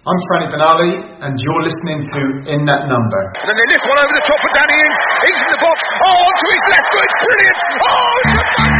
I'm Franny Benali, and you're listening to In That Number. And they lift one over the top for Danny Ings. Ings in the box. Oh, onto his left foot. Brilliant. Oh,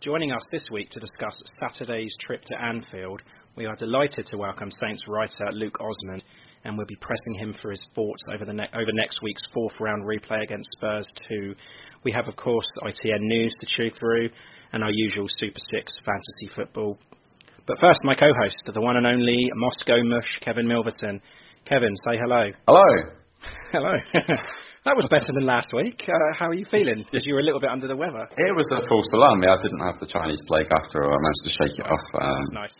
Joining us this week to discuss Saturday's trip to Anfield, we are delighted to welcome Saints writer Luke Osman, and we'll be pressing him for his thoughts over the ne- over next week's fourth round replay against Spurs 2. We have, of course, ITN news to chew through, and our usual Super Six fantasy football. But first, my co-host, the one and only Moscow Mush, Kevin Milverton. Kevin, say hello. Hello. Hello. that was better than last week. Uh, how are you feeling? Because you were a little bit under the weather. It was a false alarm. Yeah, I didn't have the Chinese plague after all. I managed to shake it off. Um, That's nice.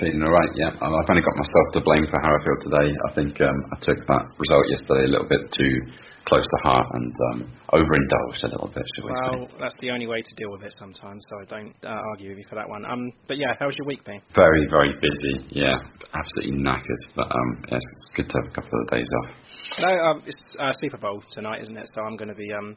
Feeling alright, yeah. Um, I've only got myself to blame for how I feel today. I think um, I took that result yesterday a little bit too close to heart and um, overindulged a little bit, shall we Well, say. that's the only way to deal with it sometimes, so I don't uh, argue with you for that one. Um, but yeah, how's your week been? Very, very busy. Yeah, absolutely knackered. But um, yes, it's good to have a couple of days off. No, um, it's uh, Super Bowl tonight, isn't it? So I'm going to be um,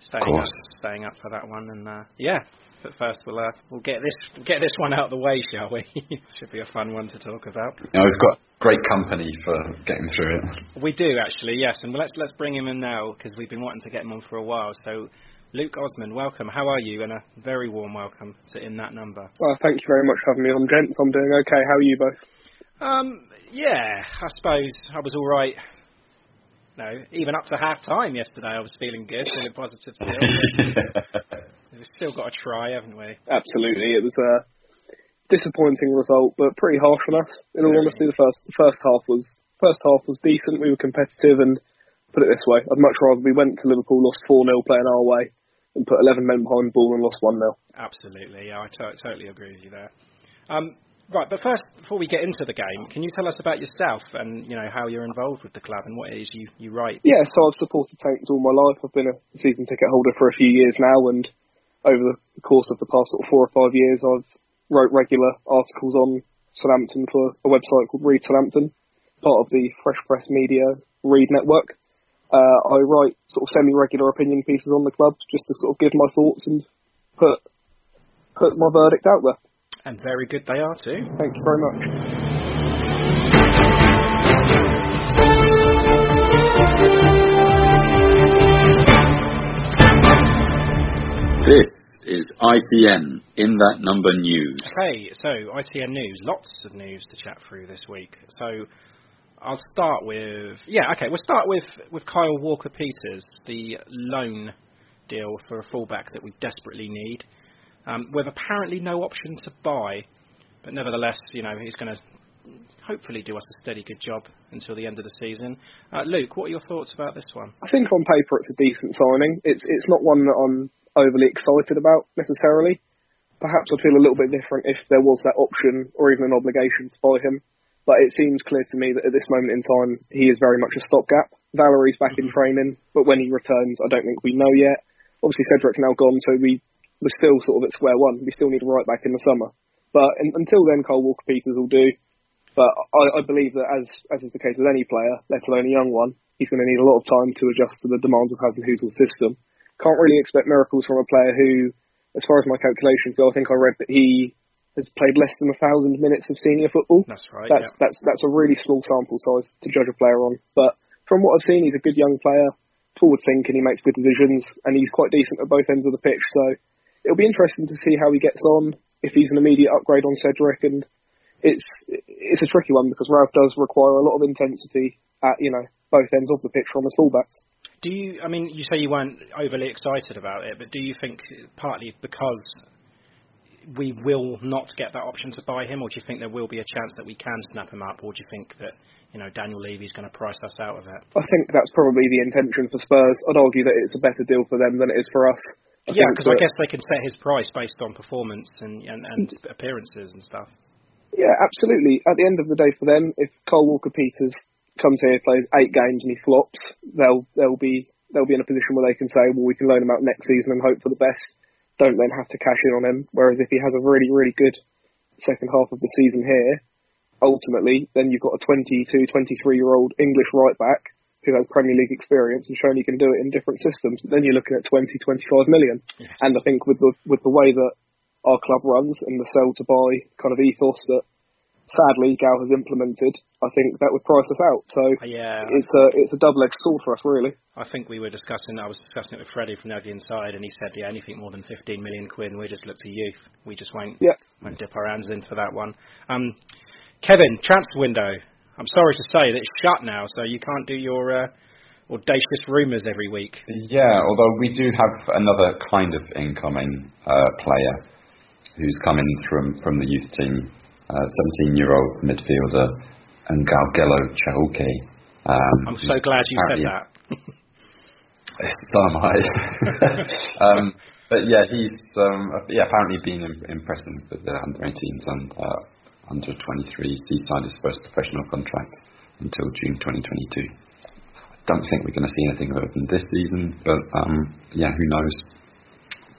staying up, staying up for that one, and uh, yeah. But first, we'll uh, we'll get this get this one out of the way, shall we? Should be a fun one to talk about. You know, we've got great company for getting through it. We do actually, yes, and let's let's bring him in now because we've been wanting to get him on for a while. So, Luke Osman, welcome. How are you? And a very warm welcome to In That Number. Well, thank you very much for having me on, gents. I'm doing okay. How are you both? Um, yeah, I suppose I was all right. No, even up to half time yesterday, I was feeling good, feeling positive still. We've still got to try, haven't we? Absolutely. It was a disappointing result, but pretty harsh on us. In all honesty, the first the first half was first half was decent. We were competitive, and put it this way, I'd much rather we went to Liverpool, lost four 0 playing our way, and put 11 men behind the ball and lost one 0 Absolutely, yeah, I totally agree with you there. Um, right, but first, before we get into the game, can you tell us about yourself and you know how you're involved with the club and what it is you you write? Yeah, so I've supported Saints all my life. I've been a season ticket holder for a few years now, and over the course of the past sort of four or five years, I've wrote regular articles on Southampton for a website called Read Southampton, part of the Fresh Press Media Reed Network. Uh, I write sort of semi-regular opinion pieces on the club just to sort of give my thoughts and put put my verdict out there. And very good they are too. Thank you very much. This is ITN in that number news. Okay, so ITN news, lots of news to chat through this week. So I'll start with yeah, okay, we'll start with with Kyle Walker Peters, the loan deal for a fullback that we desperately need, um, with apparently no option to buy, but nevertheless, you know, he's going to hopefully do us a steady good job until the end of the season. Uh, Luke, what are your thoughts about this one? I think on paper it's a decent signing. It's it's not one that I'm overly excited about necessarily. Perhaps I'd feel a little bit different if there was that option or even an obligation to buy him. But it seems clear to me that at this moment in time he is very much a stopgap. Valery's back in training, but when he returns, I don't think we know yet. Obviously Cedric's now gone, so we we're still sort of at square one. We still need a right back in the summer. But in, until then, Cole Walker Peters will do. But I, I believe that as as is the case with any player, let alone a young one, he's going to need a lot of time to adjust to the demands of Hasenhüttl's system. Can't really expect miracles from a player who, as far as my calculations go, I think I read that he has played less than a thousand minutes of senior football. That's right. That's yeah. that's that's a really small sample size to judge a player on. But from what I've seen, he's a good young player, forward thinking, he makes good decisions, and he's quite decent at both ends of the pitch. So it'll be interesting to see how he gets on if he's an immediate upgrade on Cedric. And it's it's a tricky one because Ralph does require a lot of intensity at you know both ends of the pitch from his fullbacks. Do you? I mean, you say you weren't overly excited about it, but do you think partly because we will not get that option to buy him, or do you think there will be a chance that we can snap him up, or do you think that you know Daniel Levy's going to price us out of it? I think that's probably the intention for Spurs. I'd argue that it's a better deal for them than it is for us. I yeah, because I guess they can set his price based on performance and, and and mm. appearances and stuff. Yeah, absolutely. At the end of the day, for them, if Cole Walker Peters comes here, plays eight games, and he flops, they'll they'll be they'll be in a position where they can say, well, we can loan him out next season and hope for the best. Don't then have to cash in on him. Whereas if he has a really really good second half of the season here, ultimately, then you've got a 22, 23 year old English right back who has Premier League experience and shown he can do it in different systems. Then you're looking at 20, 25 million. And I think with the with the way that our club runs and the sell to buy kind of ethos that sadly Gao has implemented, I think that would price us out. So Yeah. it's a it's a double edged sword for us really. I think we were discussing. I was discussing it with Freddie from the ugly inside, and he said, "Yeah, anything more than 15 million quid, and we just look to youth. We just won't Yeah. won't dip our hands in for that one." Um, Kevin, transfer window. I'm sorry to say that it's shut now, so you can't do your uh, audacious rumours every week. Yeah, although we do have another kind of incoming uh, player who's coming from, from the youth team, 17 year old midfielder Kgaogelo Chauke. Um, I'm so glad you said that. So am I. um, but yeah, he's um, yeah apparently been im- impressive with the under 18s and uh, under 23s. He signed his first professional contract until June 2022. I don't think we're going to see anything of him this season, but um, yeah, who knows?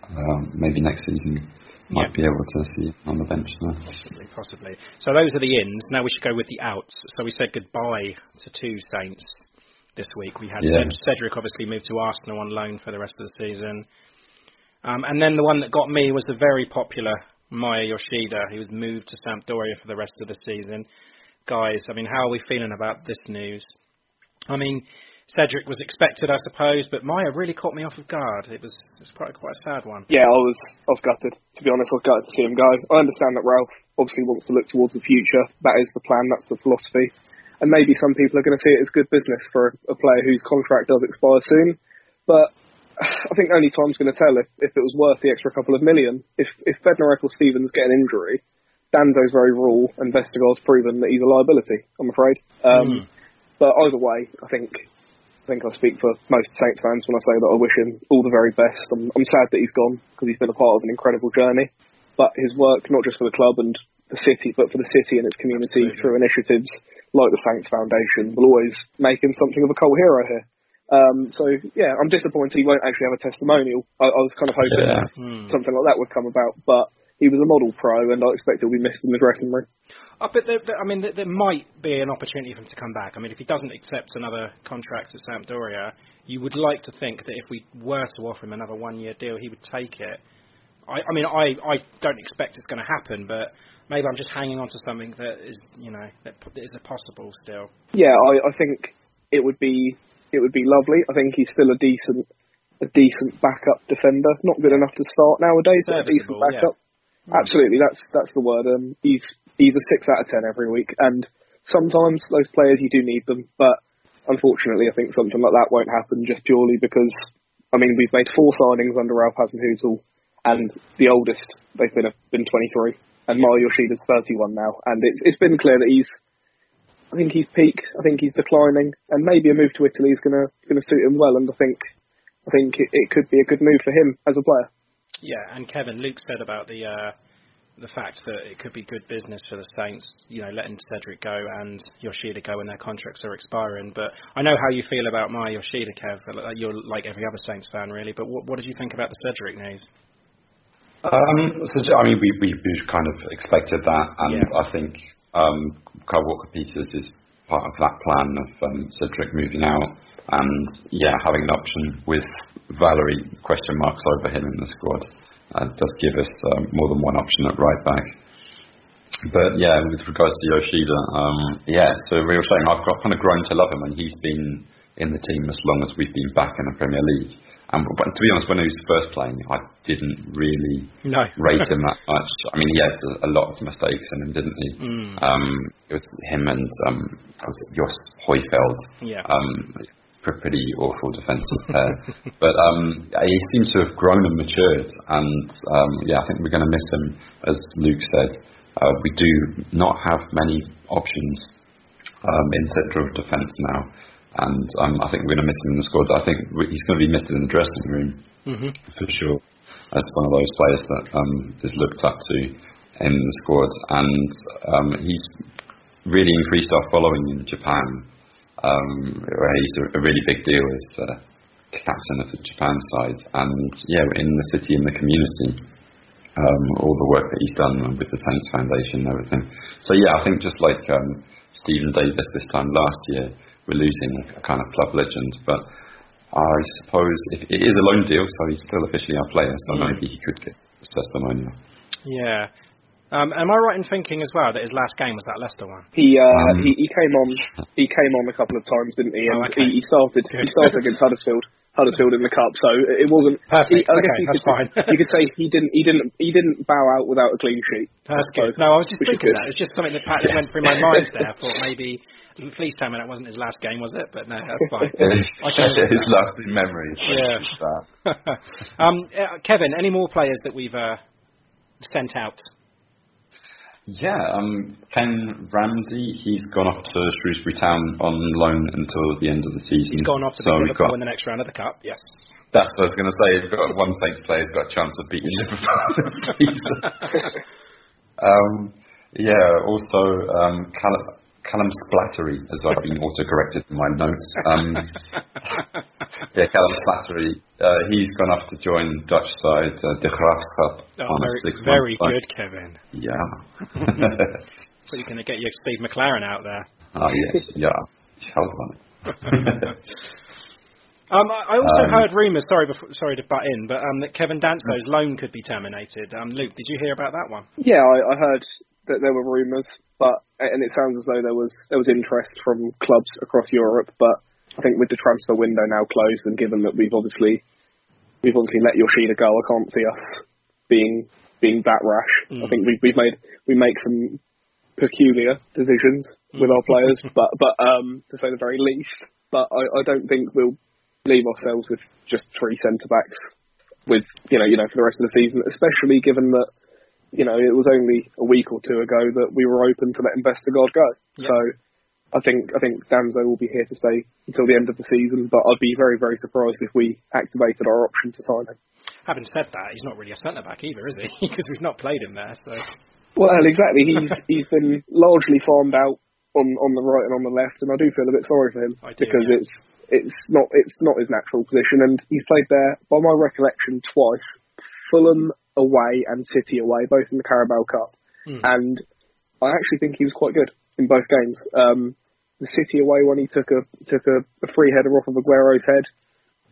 Um, maybe next season might be able to see him on the bench. There. Possibly, possibly. So those are the ins. Now we should go with the outs. So we said goodbye to two Saints this week. We had Yeah. Cedric obviously moved to Arsenal on loan for the rest of the season. Um, and then the one that got me was the very popular Maya Yoshida, who was moved to Sampdoria for the rest of the season. Guys, I mean, how are we feeling about this news? I mean, Cedric was expected, I suppose, but Maya really caught me off of guard. It was, it was quite, quite a sad one. Yeah, I was I was gutted. To be honest, I was gutted to see him go. I understand that Ralph obviously wants to look towards the future. That is the plan. That's the philosophy. And maybe some people are going to see it as good business for a, a player whose contract does expire soon. But I think only time's going to tell if, if it was worth the extra couple of million. If if Bednarek or Stevens get an injury, Danso's very raw and Vestergaard's proven that he's a liability. I'm afraid. Um, But either way, I think I think I speak for most Saints fans when I say that I wish him all the very best. I'm, I'm sad that he's gone because he's been a part of an incredible journey. But his work, not just for the club and the city, but for the city and its community through initiatives like the Saints Foundation, will always make him something of a cult hero here. Um, so yeah, I'm disappointed he won't actually have a testimonial. I, I was kind of hoping Yeah. Hmm. something like that would come about, but he was a model pro, and I expect he'll be missed in the dressing room. Uh, but there, there, I mean, there, there might be an opportunity for him to come back. I mean, if he doesn't accept another contract at Sampdoria, you would like to think that if we were to offer him another one-year deal, he would take it. I, I mean, I, I don't expect it's going to happen, but maybe I'm just hanging on to something that is, you know, that is a possible still. Yeah, I, I think it would be it would be lovely. I think he's still a decent a decent backup defender. Not good enough to start nowadays, but a decent backup. Yeah. Absolutely, that's that's the word. Um, he's he's a six out of ten every week, and sometimes those players you do need them, but unfortunately, I think something like that won't happen just purely because I mean we've made four signings under Ralph Hasenhüttl, and the oldest they've been have been 23, and Maya Yoshida's 31 now, and it's it's been clear that he's I think he's peaked. I think he's declining, and maybe a move to Italy is gonna gonna suit him well. And I think I think it, it could be a good move for him as a player. Yeah, and Kevin, Luke said about the uh, the fact that it could be good business for the Saints, you know, letting Cedric go and Yoshida go when their contracts are expiring. But I know how you feel about my Yoshida, Kev. You're like every other Saints fan, really. But what, what did you think about the Cedric news? Um, so I mean, we we, we kind of expected that, and yeah. I think um, Kyle Walker Peters is part of that plan of um, Cedric moving out and yeah, having an option with Valery question marks over him in the squad uh, does give us um, more than one option at right back. But yeah, with regards to Yoshida, um, yeah, so real shame. I've got kind of grown to love him, and he's been in the team as long as we've been back in the Premier League. And but to be honest, when he was first playing, I didn't really no. rate him that much. I mean, he had a, lot of mistakes in him, didn't he? Mm. Um, it was him and um, was it Jos Hooiveld. Yeah. Um, pretty awful defensive pair. but um, he seems to have grown and matured, and um, yeah, I think we're going to miss him, as Luke said. Uh, we do not have many options um, in centre of defence now, and um, I think we're going to miss him in the squad. I think he's going to be missed in the dressing room mm-hmm. for sure, as one of those players that um, is looked up to in the squad, and um, he's really increased our following in Japan um, where he's a, a, really big deal as uh, captain of the Japan side, and yeah, in the city and the community, um, all the work that he's done with the Saints Foundation and everything. So yeah, I think just like um, Steven Davis this time last year, we're losing a kind of club legend, but. I suppose if it is a loan deal, so he's still officially our player, so mm. maybe he could get a testimonial. Yeah, um, am I right in thinking as well that his last game was that Leicester one? He uh, um, he, he came on he came on a couple of times, didn't he? And oh, okay. he, he started Good. he started against Huddersfield. Huddersfield in the cup, so it wasn't. Perfect. He, okay, that's could, fine. you could say he didn't, he didn't, he didn't bow out without a clean sheet. That's good. No, I was just thinking that. It's just something that yeah. went through my mind there. I thought maybe, please tell me that wasn't his last game, was it? But no, that's fine. his last in memory. Yeah. um, uh, Kevin, any more players that we've uh, sent out yeah, um, Ken Ramsey, he's gone off to Shrewsbury Town on loan until the end of the season. He's gone off to so Liverpool got, in the next round of the Cup, yes. That's what I was going to say. We've got one Saints player's got a chance of beating Liverpool this season. um, yeah, also um, Callum, Callum Splattery, as I've been auto-corrected in my notes. Um, yeah, Callum Splattery, uh, he's gone off to join Dutch side uh, De Graafschap oh, on very, a six Very good, Kevin. Yeah. so you're going to get your Steve McClaren out there. Ah, yes, yeah. Um, I also um, heard rumours. Sorry, before, sorry to butt in, but um, that Kevin Danso's loan could be terminated. Um, Luke, did you hear about that one? Yeah, I, I heard that there were rumours, but and it sounds as though there was there was interest from clubs across Europe. But I think with the transfer window now closed, and given that we've obviously we've obviously let Yoshida go, I can't see us being being that rash. Mm. I think we've we've made we make some peculiar decisions mm. with our players, but but um, to say the very least. But I, I don't think we'll leave ourselves with just three centre backs with you know you know for the rest of the season, especially given that you know, it was only a week or two ago that we were open to letting Vestergaard go. Yep. So I think I think Danso will be here to stay until the end of the season, but I'd be very very surprised if we activated our option to sign him. Having said that, he's not really a centre back either, is he? because we've not played him there. So. Well, exactly. He's he's been largely farmed out on on the right and on the left, and I do feel a bit sorry for him do, because yeah. it's it's not it's not his natural position, and he's played there by my recollection twice, Fulham away and City away, both in the Carabao Cup, Hmm. and I actually think he was quite good in both games. Um, the City away when he took a took a, a free header off of Aguero's head.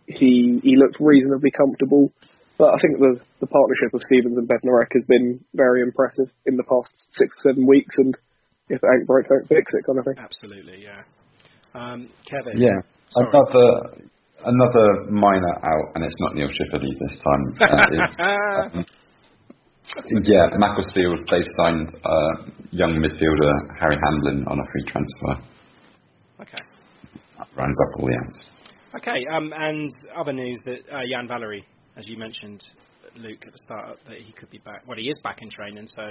He he looked reasonably comfortable, but I think the the partnership of Stevens and Bednarek has been very impressive in the past six or seven weeks, and if it ain't broke, don't fix it, kind of thing. Absolutely, yeah. Um, Kevin. Yeah, Sorry. another another minor out, and it's not Neil Shipley this time. Uh, it's, um, yeah, Macclesfield they've signed uh, young midfielder Harry Hamlin on a free transfer. Okay. That rounds up all the outs. Okay, um, and other news that uh, Yan Valery, as you mentioned, Luke, at the start, that he could be back. Well, he is back in training, so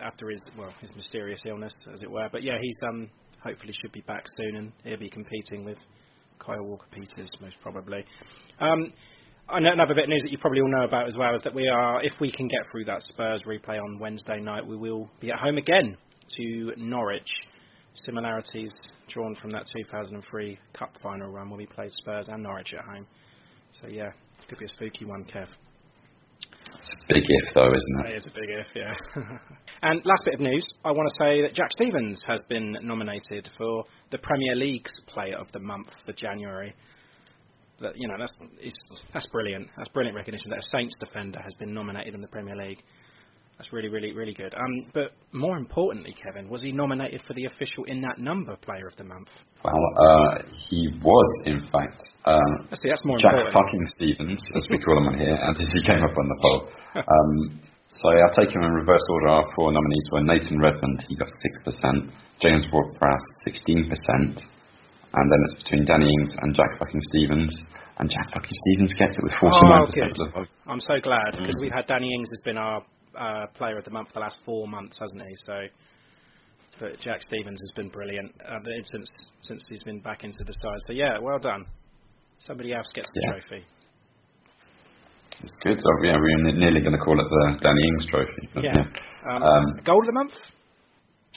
after his well his mysterious illness, as it were. But yeah, he's um hopefully should be back soon, and he'll be competing with Kyle Walker Peters most probably. Um, another bit of news that you probably all know about as well is that we are, if we can get through that Spurs replay on Wednesday night, we will be at home again to Norwich. Similarities drawn from that 2003 Cup final run where we played Spurs and Norwich at home. So yeah, could be a spooky one, Kev. It's a big if, though, isn't it? it? is a big if, yeah. and last bit of news, I want to say that Jack Stevens has been nominated for the Premier League's Player of the Month for January. That you know, that's that's brilliant. That's brilliant recognition that a Saints defender has been nominated in the Premier League. That's really, really, really good. Um, but more importantly, Kevin, was he nominated for the official in that number Player of the Month? Well, uh, he was, in fact, um, See, that's more Jack important. fucking Stevens, as we call him on here, and he came up on the poll. Um, so I'll take him in reverse order. Our four nominees were Nathan Redmond, he got 6%, James Ward-Prowse, 16%, and then it's between Danny Ings and Jack fucking Stevens, and Jack fucking Stevens gets it with 49% Oh, of the vote. I'm so glad because Mm. we've had Danny Ings has been our uh, player of the month for the last four months, hasn't he? So, but Jack Stevens has been brilliant uh, since since he's been back into the side. So yeah, well done. Somebody else gets the Yeah. trophy. It's good, so yeah, we're nearly going to call it the Danny Ings trophy. but Yeah. Um, Um, goal of the month.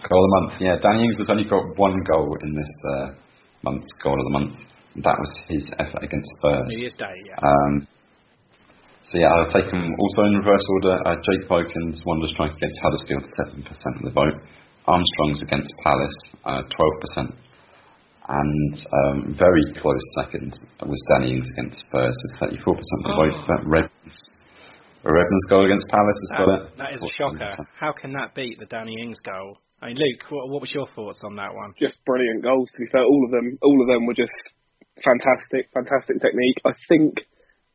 Goal of the month, yeah. Danny Ings has only got one goal in this uh, month's goal of the month. That was his effort against Spurs. New Year's Day. Yeah. Um, so yeah, I'll take them also in reverse order. Uh, Jake Vokins, Wonder Strike against Huddersfield, 7% of the vote. Armstrong's against Palace, uh, 12%. And um, very close second was Danny Ings against Spurs, with 34% of the vote. But Redmond's, Redmond's goal against Palace has got it. That, that is a shocker. How can that beat the Danny Ings goal? I mean, Luke, what, what was your thoughts on that one? just brilliant goals. To be fair, all of them, all of them were just fantastic, fantastic technique. I think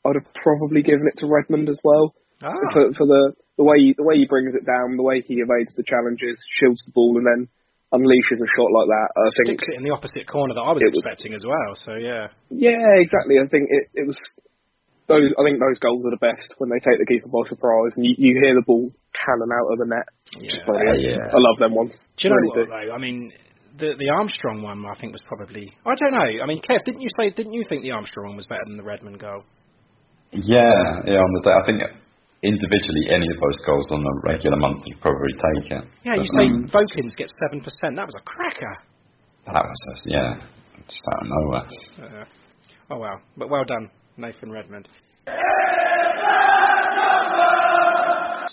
I'd have probably given it to Redmond as well Ah. for, for the the way he, the way he brings it down, the way he evades the challenges, shields the ball, and then unleashes a shot like that. I think Sticks it in the opposite corner that I was It was- expecting as well. So yeah. Yeah, exactly. I think it, it was those. I think those goals are the best when they take the keeper by surprise and you, you hear the ball cannon out of the net. Which is brilliant. Yeah, yeah. I love them ones. Do you know Really what though? I mean, the the Armstrong one I think was probably. I don't know. I mean, Kev, didn't you say? Didn't you think the Armstrong one was better than the Redmond goal? Yeah, yeah, on the day. I think individually any of those goals on a regular month you'd probably take it. Yeah, you say um, Vokins gets seven percent. That was a cracker. That was just, yeah, just out of nowhere. Uh, oh well, but well done, Nathan Redmond.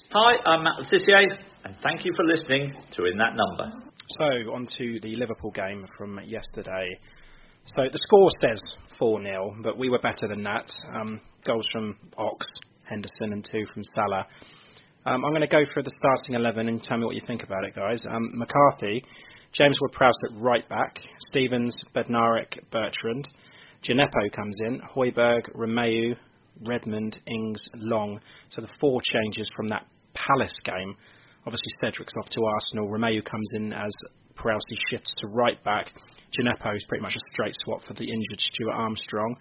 Hi, I'm Matt Letitia, and thank you for listening to In That Number. So on to the Liverpool game from yesterday. So the score says 4 0, but we were better than that. Um, goals from Ox, Henderson, and two from Salah. Um, I'm going to go for the starting 11 and tell me what you think about it, guys. Um, McCarthy, James Ward-Prowse at right back, Stevens, Bednarek, Bertrand. Djenepo comes in, Højbjerg, Romeu, Redmond, Ings, Long. So the four changes from that Palace game. Obviously, Cedric's off to Arsenal. Romeu comes in as Prowse shifts to right back. Djenepo is pretty much a straight swap for the injured Stuart Armstrong.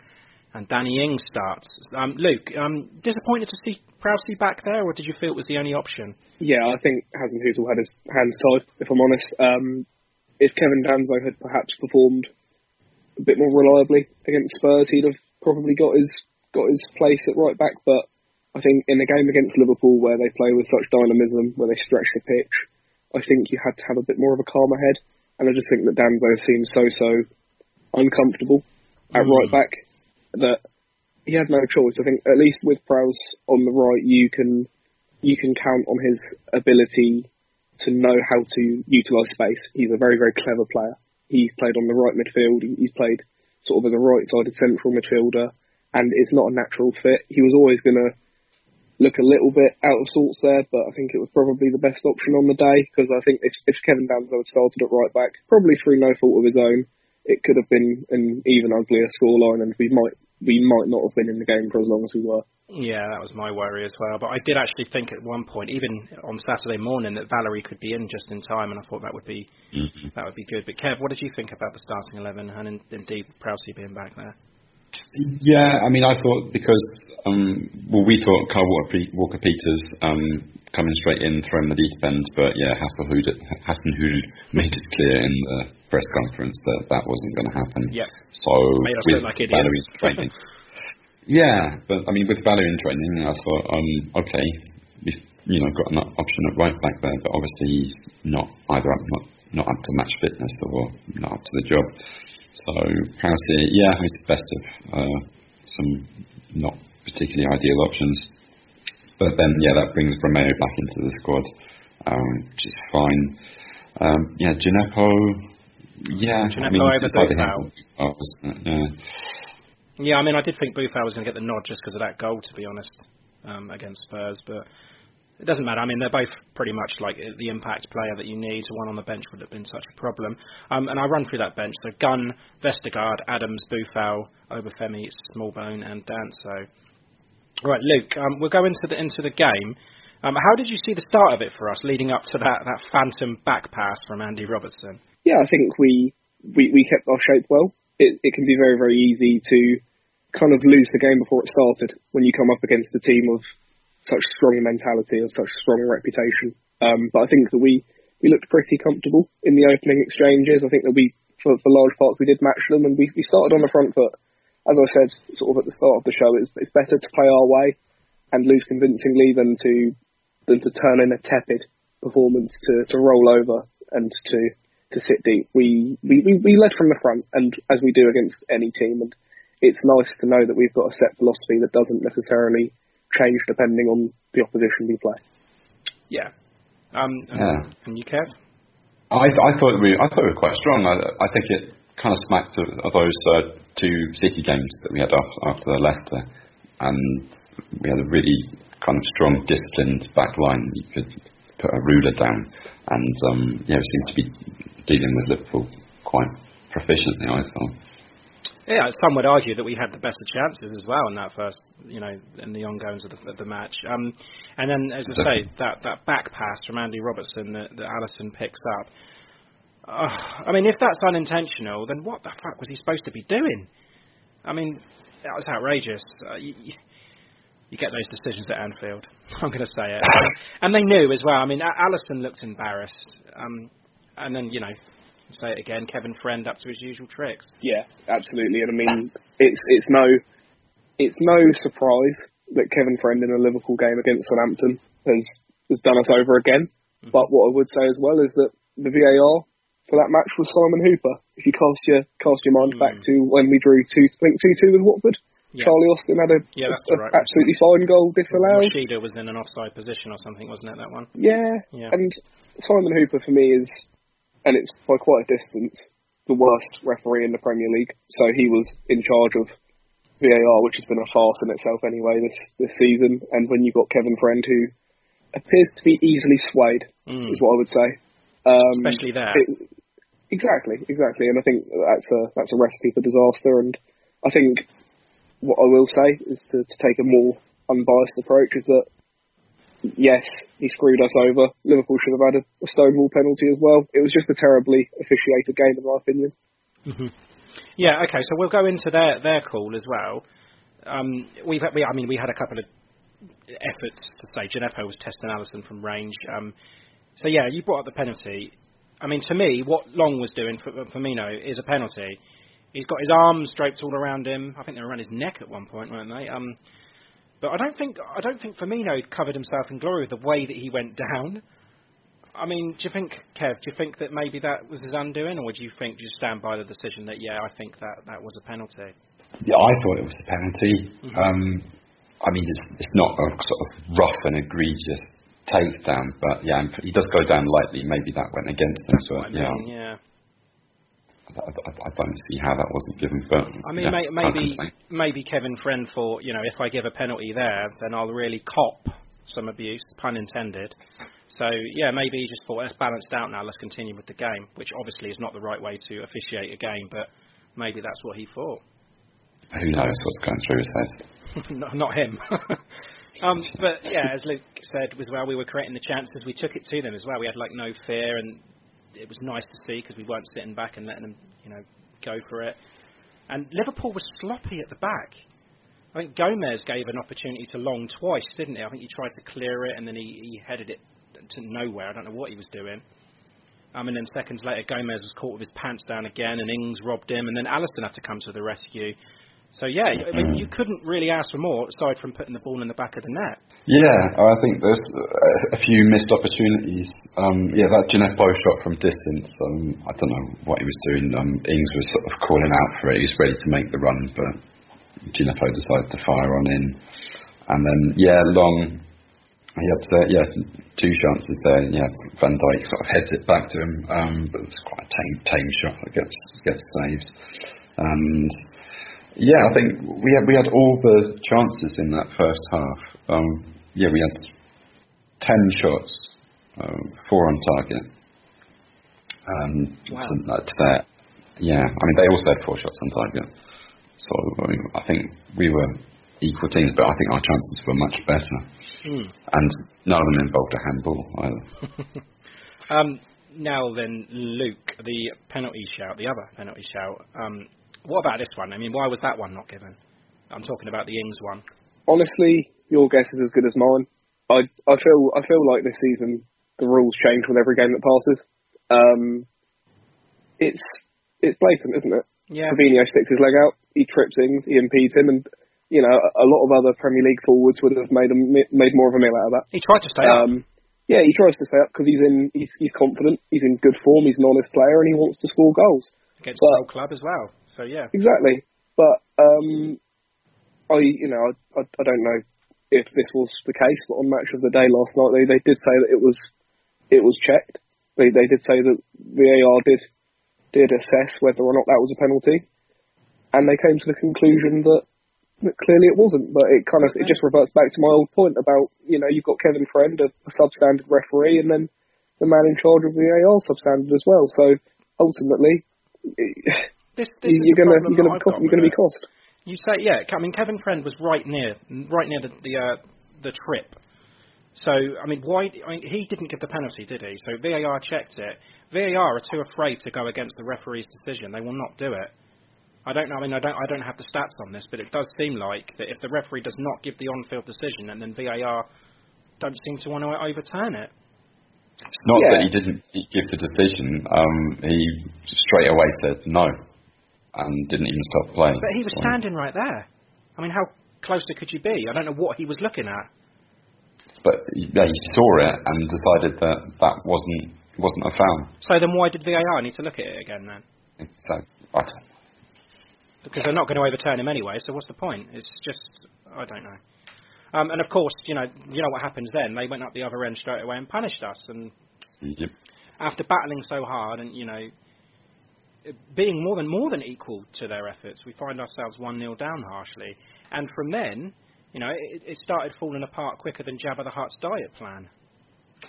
And Danny Ings starts. Um, Luke, um, disappointed to see Prowsey back there, or did you feel it was the only option? Yeah, I think Hasenhüttl had his hands tied, if I'm honest. Um, if Kevin Danso had perhaps performed a bit more reliably against Spurs, he'd have probably got his got his place at right back. But I think in the game against Liverpool, where they play with such dynamism, where they stretch the pitch, I think you had to have a bit more of a calmer head. And I just think that Danso seemed so so uncomfortable at Mm. right back that he had no choice. I think at least with Prowse on the right, you can you can count on his ability to know how to utilise space. He's a very, very clever player. He's played on the right midfield. He's played sort of as a right-sided central midfielder, and it's not a natural fit. He was always going to look a little bit out of sorts there, but I think it was probably the best option on the day because I think if, if Kevin Danso had started at right back, probably through no fault of his own, it could have been an even uglier scoreline, and we might we might not have been in the game for as long as we were. Yeah, that was my worry as well. But I did actually think at one point, even on Saturday morning, that Valery could be in just in time, and I thought that would be mm-hmm. that would be good. But Kev, what did you think about the starting eleven and in, indeed Prowsey being back there? Yeah, I mean, I thought because um, well, we thought Kyle Walker Peters um, coming straight in, throwing the deep end, but yeah, Hasenhüttl made it clear in the press conference that that wasn't going to happen. Yeah. So made us with like Valery's training, yeah, but I mean, with Valery in training, I thought, um, okay, we've you know got an option at right back there, but obviously he's not either up, not, not up to match fitness or not up to the job. So Prowsey, yeah, it's the best of uh, some not particularly ideal options. But then, yeah, that brings Romeu back into the squad, um, which is fine. Um, yeah, Djenepo, yeah, Djenepo I mean, over decided Boufal. him- yeah. Yeah, I mean, I did think Boufal was going to get the nod just because of that goal, to be honest, um, against Spurs. But it doesn't matter. I mean, they're both pretty much like the impact player that you need. One on the bench would have been such a problem. Um, and I run through that bench. So Gunn, Vestergaard, Adams, Boufal, Obafemi, Smallbone, and Danso. Right, Luke, um, we'll go into the into the game. Um, how did you see the start of it for us, leading up to that, that phantom back pass from Andy Robertson? Yeah, I think we we, we kept our shape well. It, it can be very very easy to kind of lose the game before it started when you come up against a team of such strong mentality of such strong reputation. Um, but I think that we, we looked pretty comfortable in the opening exchanges. I think that we, for, for large parts, we did match them, and we, we started on the front foot. As I said, sort of at the start of the show, it's, it's better to play our way and lose convincingly than to than to turn in a tepid performance to, to roll over and to to sit deep. We, we, we, we led from the front, and as we do against any team, and it's nice to know that we've got a set philosophy that doesn't necessarily change depending on the opposition we play. Yeah. Um, Yeah. And you, Kev? I, I thought we I thought we were quite strong. I, I think it kind of smacked of, of those uh, two City games that we had after, after Leicester, and we had a really kind of strong, disciplined back line. You could put a ruler down, and um, yeah, we seemed to be dealing with Liverpool quite proficiently. I thought. Yeah, some would argue that we had the better chances as well in that first, you know, in the ongoings of the, of the match. Um, and then, as I say, that, that back pass from Andy Robertson that, that Alisson picks up. Uh, I mean, if that's unintentional, then what the fuck was he supposed to be doing? I mean, that was outrageous. Uh, you, you, get those decisions at Anfield. I'm going to say it. and they knew as well. I mean, Alisson looked embarrassed. Um, and then, you know, say it again, Kevin Friend up to his usual tricks. Yeah, absolutely. And I mean, it's it's no it's no surprise that Kevin Friend in a Liverpool game against Southampton has has done us over again. Mm-hmm. But what I would say as well is that the VAR for that match was Simon Hooper. If you cast your cast your mind back to when we drew two, I think two two with Watford. Mm. Yeah. Charlie Austin had a, Yeah, that's a- the right a absolutely fine goal disallowed. Rashida was in an offside position or something, wasn't it, that one? Yeah, Yeah. and Simon Hooper for me is, and it's by quite a distance, the worst referee in the Premier League. So he was in charge of VAR, which has been a farce in itself anyway this this season. And when you've got Kevin Friend, who appears to be easily swayed, Mm. is what I would say. Um, Especially there. it- exactly, exactly, and I think that's a that's a recipe for disaster. And I think what I will say is to, to take a more unbiased approach is that yes, he screwed us over. Liverpool should have had a, a Stonewall penalty as well. It was just a terribly officiated game, in my opinion. hmm Yeah. Okay. So we'll go into their their call as well. Um, we've we, I mean, we had a couple of efforts to say Djenepo was testing Alisson from range. Um, so yeah, you brought up the penalty. I mean, to me, what Long was doing for Firmino is a penalty. He's got his arms draped all around him. I think they were around his neck at one point, weren't they? Um, but I don't think I don't think Firmino covered himself in glory with the way that he went down. I mean, do you think, Kev? Do you think that maybe that was his undoing, or do you think do you stand by the decision that yeah, I think that that was a penalty? Yeah, I thought it was a penalty. Mhm. Um, I mean, it's, it's not a sort of rough and egregious takedown, but yeah, he does go down lightly. Maybe that went against him. That's what I yeah. mean, yeah. I, I, I, don't see how that wasn't given, but I mean, yeah, may, maybe maybe Kevin Friend thought, you know, if I give a penalty there, then I'll really cop some abuse, pun intended. So yeah, maybe he just thought let's balance out now. Let's continue with the game, which obviously is not the right way to officiate a game, but maybe that's what he thought. Who knows what's going through his head? not, not him. um, but yeah, as Luke said as well, we were creating the chances. We took it to them as well. We had like no fear, and it was nice to see because we weren't sitting back and letting them, you know, go for it. And Liverpool was sloppy at the back. I think Gomez gave an opportunity to Long twice, didn't he? I think he tried to clear it and then he, he headed it to nowhere. I don't know what he was doing. Um, and then seconds later, Gomez was caught with his pants down again, and Ings robbed him, and then Alisson had to come to the rescue. So yeah, I mean, you couldn't really ask for more aside from putting the ball in the back of the net. Yeah, I think there's a few missed opportunities. Um, yeah, that Djenepo shot from distance. Um, I don't know what he was doing. Um, Ings was sort of calling out for it. He was ready to make the run, but Djenepo decided to fire on in. And then yeah, Long. He had uh, yeah two chances there. Yeah, Van Dijk sort of heads it back to him, um, but it's quite a tame tame shot that gets gets saved. And yeah, I think we had we had all the chances in that first half. Um, yeah, we had ten shots, uh, four on target. Um, wow. to, to that, yeah, I mean they also had four shots on target. So I, mean, I think we were equal teams, but I think our chances were much better. Mm. And none of them involved a handball either. um, now then, Luke, the penalty shout, the other penalty shout. Um, what about this one? I mean, why was that one not given? I'm talking about the Ings one. Honestly, your guess is as good as mine. I I feel I feel like this season the rules change with every game that passes. Um, it's it's blatant, isn't it? Yeah. Fabinho sticks his leg out, he trips Ings, he impedes him, and you know a lot of other Premier League forwards would have made a, made more of a meal out of that. He tried to stay um, up. Yeah, he tries to stay up because he's in he's, he's confident, he's in good form, he's an honest player, and he wants to score goals against but, the club as well. So yeah, exactly. But um, I, you know, I, I, I don't know if this was the case, but on match of the day last night, they, they did say that it was it was checked. They they did say that VAR did did assess whether or not that was a penalty, and they came to the conclusion that, that clearly it wasn't. But it kind of it just reverts back to my old point about you know you've got Kevin Friend, a, a substandard referee, and then the man in charge of VAR substandard as well. So ultimately. This, this you're going to you're going to be cost. You're going to be cost. You say yeah. I mean, Kevin Friend was right near right near the the, uh, the trip. So I mean, why? I mean, he didn't give the penalty, did he? So VAR checked it. VAR are too afraid to go against the referee's decision. They will not do it. I don't know. I mean, I don't. I don't have the stats on this, but it does seem like that if the referee does not give the on-field decision, and then VAR don't seem to want to overturn it. It's not yeah. that he didn't give the decision. Um, he straight away said no and didn't even stop playing. But he was so. standing right there. I mean, how closer could you be? I don't know what he was looking at. But yeah, he saw it and decided that that wasn't wasn't a foul. So then, why did VAR need to look at it again then? So I don't. Because they're not going to overturn him anyway. So what's the point? It's just I don't know. Um, and of course, you know, you know what happens then. They went up the other end straight away and punished us. And yep. after battling so hard, and you know, being more than more than equal to their efforts, we find ourselves one 0 down harshly. And from then, you know, it, it started falling apart quicker than Jabba the Hutt's diet plan.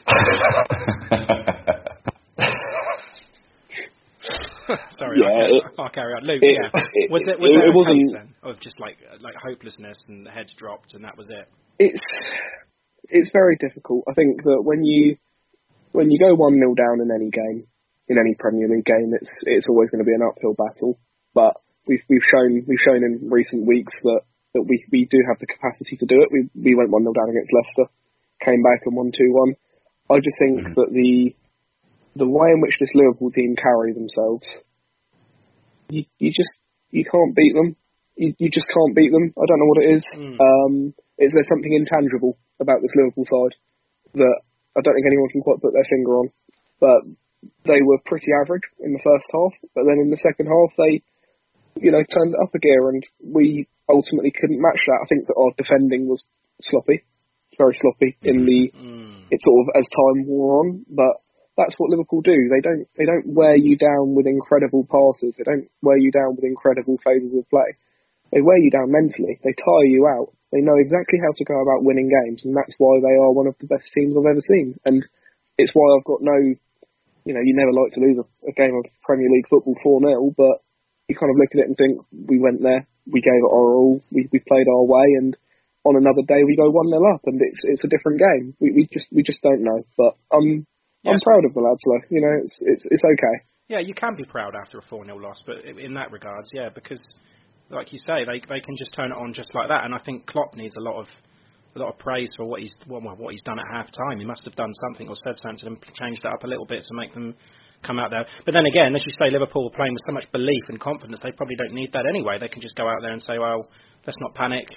Sorry, yeah, I'll, it, I'll, carry on. Luke, it, yeah, was it was it, there a wasn't, case then of just like like hopelessness and the heads dropped and that was it? It's it's very difficult. I think that when you when you go one 0 down in any game, in any Premier League game, it's it's always going to be an uphill battle. But we've we've shown we've shown in recent weeks that, that we, we do have the capacity to do it. We we went one 0 down against Leicester, came back and won two one. I just think mm-hmm. that the the way in which this Liverpool team carry themselves, you you just you can't beat them. You you just can't beat them. I don't know what it is. Mm. Um, is there something intangible about this Liverpool side that I don't think anyone can quite put their finger on? But they were pretty average in the first half, but then in the second half they you know, turned it up a gear, and we ultimately couldn't match that. I think that our defending was sloppy, very sloppy in the. Mm. It sort of as time wore on, but that's what Liverpool do. They don't they don't wear you down with incredible passes. They don't wear you down with incredible phases of play. They wear you down mentally. They tire you out. They know exactly how to go about winning games, and that's why they are one of the best teams I've ever seen. And it's why I've got no, you know, you never like to lose a, a game of Premier League football four 0 but you kind of look at it and think we went there, we gave it our all, we we played our way, and on another day we go one 0 up, and it's it's a different game. We we just we just don't know, but um. I'm proud of the lads, though. You know, it's it's it's okay. Yeah, you can be proud after a 4 0 loss, but in that regards, yeah, because like you say, they they can just turn it on just like that. And I think Klopp needs a lot of a lot of praise for what he's what, what he's done at half time. He must have done something or said something and changed it up a little bit to make them come out there. But then again, as you say, Liverpool are playing with so much belief and confidence, they probably don't need that anyway. They can just go out there and say, well, let's not panic.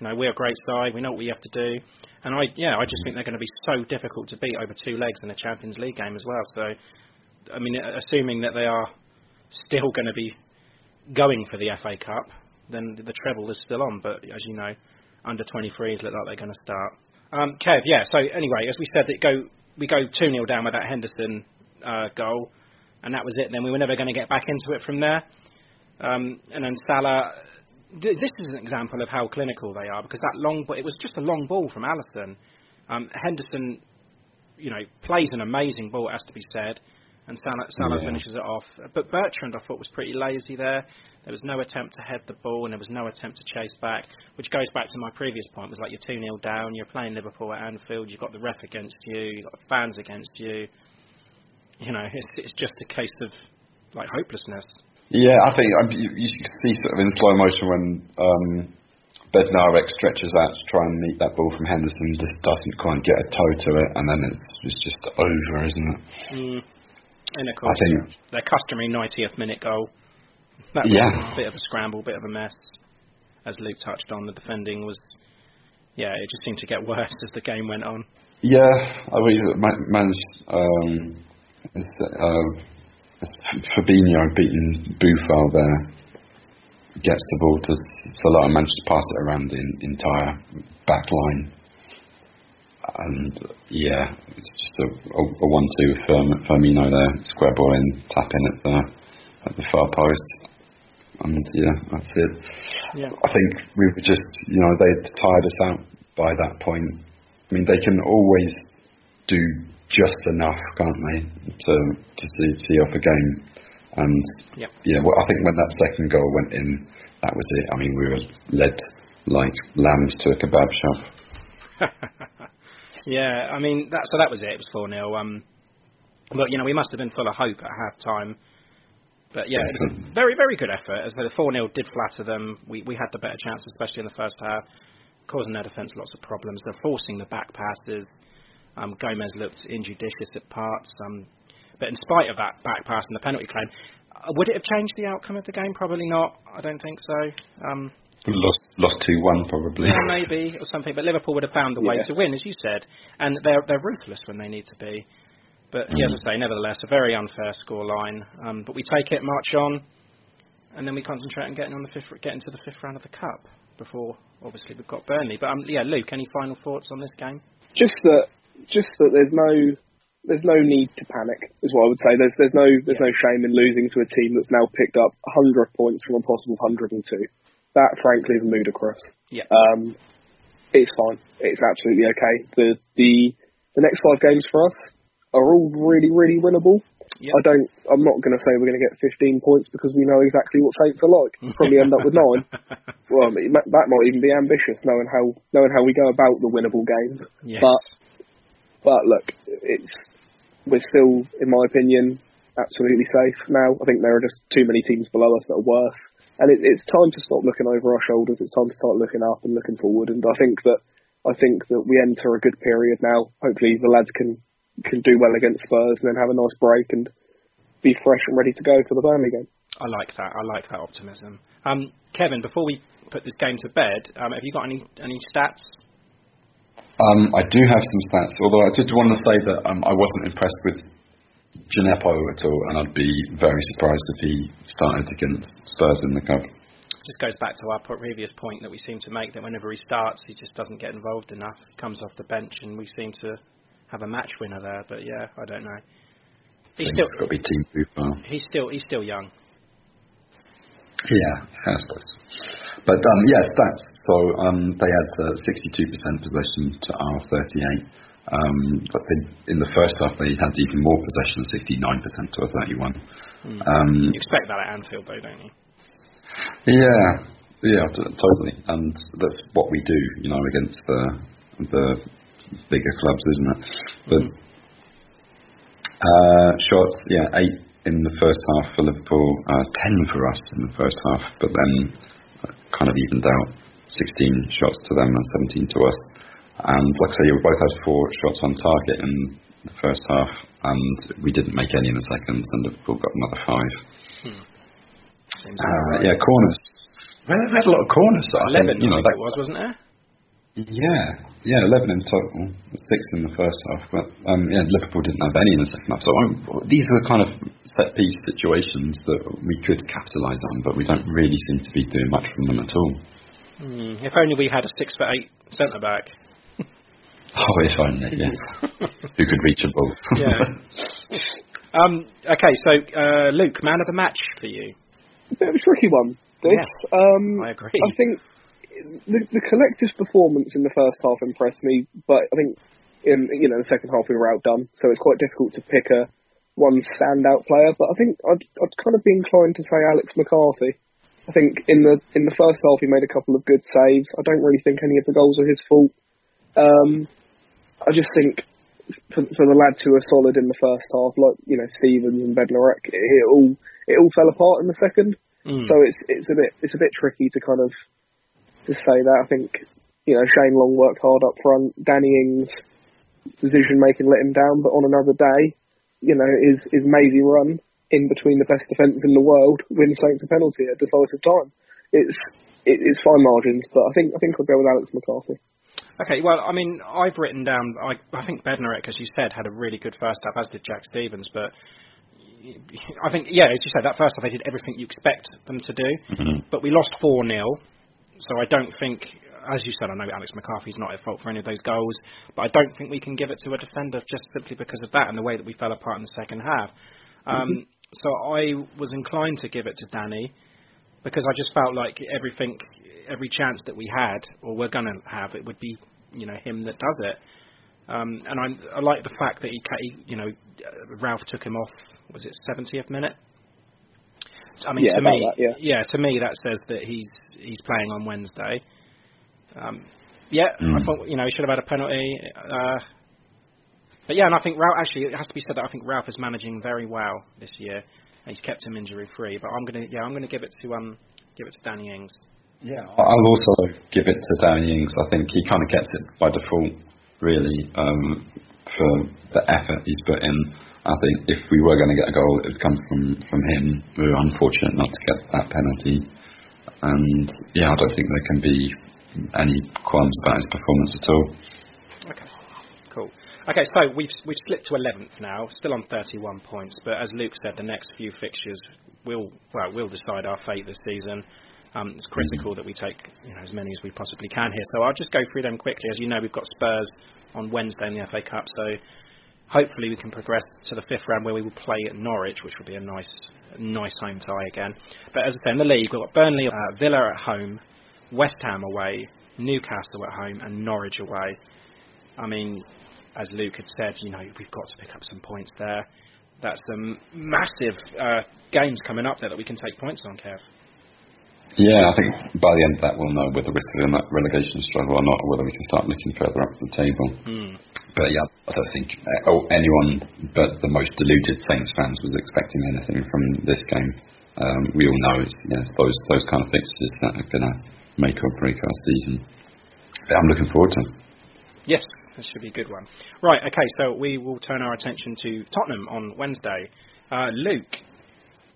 You know, we're a great side. We know what we have to do. And I, yeah, I just think they're going to be so difficult to beat over two legs in a Champions League game as well. So, I mean, assuming that they are still going to be going for the FA Cup, then the treble is still on. But as you know, under 23s look like they're going to start. Um, Kev, yeah. So anyway, as we said, it go we go two 0 down with that Henderson uh, goal, and that was it. Then we were never going to get back into it from there. Um, and then Salah this is an example of how clinical they are because that long, but it was just a long ball from Alisson. Um, Henderson, you know, plays an amazing ball, it has to be said, and Salah, Salah Yeah. finishes it off. But Bertrand, I thought, was pretty lazy there. There was no attempt to head the ball, and there was no attempt to chase back, which goes back to my previous point. It was like you're 2 0 down, you're playing Liverpool at Anfield, you've got the ref against you, you've got the fans against you. You know, it's, it's just a case of like hopelessness. Yeah, I think um, you, you can see sort of in slow motion when um, Bednarek stretches out to try and meet that ball from Henderson, just doesn't quite get a toe to it, and then it's, it's just over, isn't it? Mm. And of course, I think- their customary 90th minute goal. That was Yeah. a bit of a scramble, bit of a mess. As Luke touched on, the defending was, yeah, it just seemed to get worse as the game went on. Yeah, I mean, managed. Um, it's, uh, Fabinho beating Boufal there. Gets the ball to Salah and managed to pass it around the entire back line. And yeah, it's just a, a, a one-two Firmino there, square ball in, tap in at the at the far post. And yeah, that's it. Yeah. I think we were just, you know, they tired us out by that point. I mean, they can always do just enough, can't they, to to see, see off a game. And yeah, well, I think when that second goal went in, that was it. I mean, we were led like lambs to a kebab shop. Yeah, I mean, that, so that was it. It was 4 0. Um, but, you know, we must have been full of hope at half time. But yeah, it was a very, very good effort. As the 4 0 did flatter them, we, we had the better chance, especially in the first half, causing their defence lots of problems. They're forcing the back passes. Um, Gomez looked injudicious at parts. Um, but in spite of that back pass and the penalty claim, uh, would it have changed the outcome of the game? Probably not. I don't think so. Um, Lost lost two one probably. yeah, maybe or something. But Liverpool would have found the way Yeah. to win, as you said, and they're they're ruthless when they need to be. But yeah, as I say, nevertheless, a very unfair scoreline. Um, but we take it, march on, and then we concentrate on getting on the fifth, getting to the fifth round of the cup before obviously we've got Burnley. But um, yeah, Luke, any final thoughts on this game? Just that, just that there's no, there's no need to panic. Is what I would say. There's there's no there's no shame in losing to a team that's now picked up 100 points from a possible 102. That frankly is ludicrous. Yeah. Um, it's fine. It's absolutely okay. The the the next five games for us are all really really winnable. I don't. I'm not going to say we're going to get 15 points because we know exactly what Saints are like. We'll probably end up with nine. Well, I mean, that that might even be ambitious, knowing how knowing how we go about the winnable games. Yes. But but look, it's we're still, in my opinion, absolutely safe now. I think there are just too many teams below us that are worse, and it, it's time to stop looking over our shoulders. It's time to start looking up and looking forward. And I think that I think that we enter a good period now. Hopefully, the lads can can do well against Spurs and then have a nice break and be fresh and ready to go for the Burnley game. I like that. I like that optimism. Um, Kevin, before we put this game to bed, um, have you got any any stats? Um, I do have some stats, although I did want to say that um, I wasn't impressed with Djenepo at all, and I'd be very surprised if he started against Spurs in the cup. Just goes back to our previous point that we seem to make that whenever he starts, he just doesn't get involved enough. He comes off the bench, and we seem to have a match winner there. But yeah, I don't know. He's still got to be team proof. He's still he's still young. Yeah, I suppose. But um, yes, that's so. Um, they had uh, 62% possession to our 38. Um, but they, in the first half, they had even more possession, 69% to a 31. Mm. Um, you expect that at Anfield, though, don't you? Yeah, yeah, t- totally. And that's what we do, you know, against the the bigger clubs, isn't it? But uh, shots, yeah, eight in the first half for Liverpool, uh, 10 for us in the first half, but then kind of evened out 16 shots to them and 17 to us. And like I say, we both had four shots on target in the first half, and we didn't make any in the second, and Liverpool got another five. Hmm. Uh, yeah, corners. We had a lot of corners. Eleven, think, you know, that was, wasn't there? Yeah, yeah, 11 in total, six in the first half. But um, yeah, Liverpool didn't have any in the second half. So um, these are the kind of set piece situations that we could capitalise on, but we don't really seem to be doing much from them at all. Mm, if only we had a six foot eight centre back. oh, if only, yeah. Who could reach a ball? yeah. Um, okay, so uh, Luke, man of the match for you. A bit of a tricky one. This. Yes, um, I agree. I think the, the collective performance in the first half impressed me, but I think in you know the second half we were outdone, so it's quite difficult to pick a one standout player. But I think I'd, I'd kind of be inclined to say Alex McCarthy. I think in the in the first half he made a couple of good saves. I don't really think any of the goals are his fault. Um, I just think for, for the lads who are solid in the first half, like you know Stephens and Bednarek, it, it all it all fell apart in the second. Mm. So it's it's a bit it's a bit tricky to kind of to say that. I think, you know, Shane Long worked hard up front. Danny Ings' decision making let him down, but on another day, you know, his, his mazy run in between the best defence in the world wins Saints a penalty at decisive time. It's it, it's fine margins, but I think I think I'll go with Alex McCarthy. Okay, well, I mean, I've written down. I, I think Bednarek, as you said, had a really good first half, as did Jack Stephens. But I think, yeah, as you said, that first half they did everything you expect them to do. Mm-hmm. But we lost four 0 so I don't think, as you said, I know Alex McCarthy's not at fault for any of those goals, but I don't think we can give it to a defender just simply because of that and the way that we fell apart in the second half. Um, Mm-hmm. so I was inclined to give it to Danny because I just felt like everything, every chance that we had or we're going to have, it would be, you know, him that does it. Um, and I, I like the fact that he, he, you know, Ralph took him off. Was it 70th minute? I mean, Yeah, to me, that, yeah. to me that says that he's he's playing on Wednesday. Um, yeah, I Mm. thought you know he should have had a penalty. Uh, but yeah, and I think Ralph actually it has to be said that I think Ralph is managing very well this year. And he's kept him injury free. But I'm gonna yeah I'm gonna give it to um give it to Danny Ings. Yeah, I'll also give it to Danny Ings. I think he kind of gets it by default, really, um, for the effort he's put in. I think if we were going to get a goal, it would come from, from him. We were unfortunate not to get that penalty. And yeah, I don't think there can be any qualms about his performance at all. Okay, cool. Okay, so we've we've slipped to 11th now, still on 31 points. But as Luke said, the next few fixtures will well will decide our fate this season. Um, it's critical that we take you know, as many as we possibly can here. So I'll just go through them quickly. As you know, we've got Spurs on Wednesday in the FA Cup, so hopefully we can progress to the fifth round where we will play at Norwich, which will be a nice, nice home tie again. But as I say, in the league, we've got Burnley, uh, Villa at home, West Ham away, Newcastle at home, and Norwich away. I mean, as Luke had said, you know, we've got to pick up some points there. That's some massive uh, games coming up there that we can take points on, Kev. Yeah, I think by the end of that we'll know whether we're still in that relegation struggle or not, or whether we can start looking further up the table. Hmm. But yeah, I don't think oh, anyone but the most deluded Saints fans was expecting anything from this game. Um, we all know it's you know, it's those those kind of fixtures that are going to make or break our season. But I'm looking forward to it. Yes, this should be a good one. Right, okay, so we will turn our attention to Tottenham on Wednesday. Uh, Luke,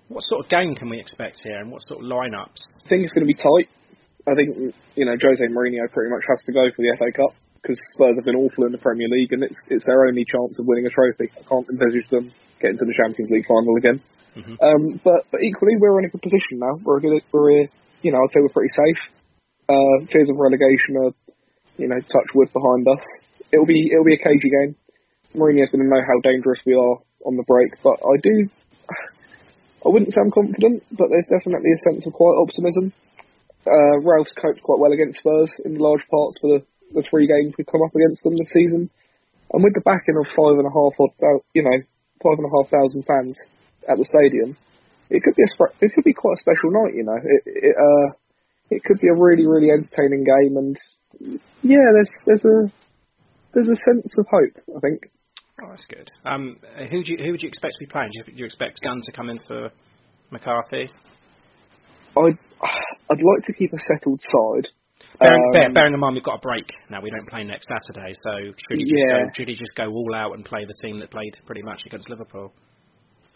what sort of game can we expect here, and what sort of lineups? I think it's going to be tight. I think you know Jose Mourinho pretty much has to go for the FA Cup. because Spurs have been awful in the Premier League, and it's it's their only chance of winning a trophy. I can't envisage them getting to the Champions League final again. Mm-hmm. Um, but but equally, we're in a good position now. We're a good, we're you know I'd say we're pretty safe. Uh, fears of relegation are you know touch wood behind us. It'll be it'll be a cagey game. Mourinho's going to know how dangerous we are on the break, but I do. I wouldn't say I'm confident, but there's definitely a sense of quiet optimism. Uh, Ralph's coped quite well against Spurs in large parts for the, the three games we've come up against them this season, and with the backing of five and a half, odd, you know, five and a half thousand fans at the stadium, it could be a it could be quite a special night. You know, it it, uh, it could be a really really entertaining game, and yeah, there's there's a there's a sense of hope. I think. Oh, that's good. Um, who do you, who would you expect to be playing? Do you, do you expect Gunn to come in for McCarthy? I'd I'd like to keep a settled side. Bearing, Um, bear, bearing in mind we've got a break now, we don't play next Saturday, so should he just Yeah. go? Should he just go all out and play the team that played pretty much against Liverpool?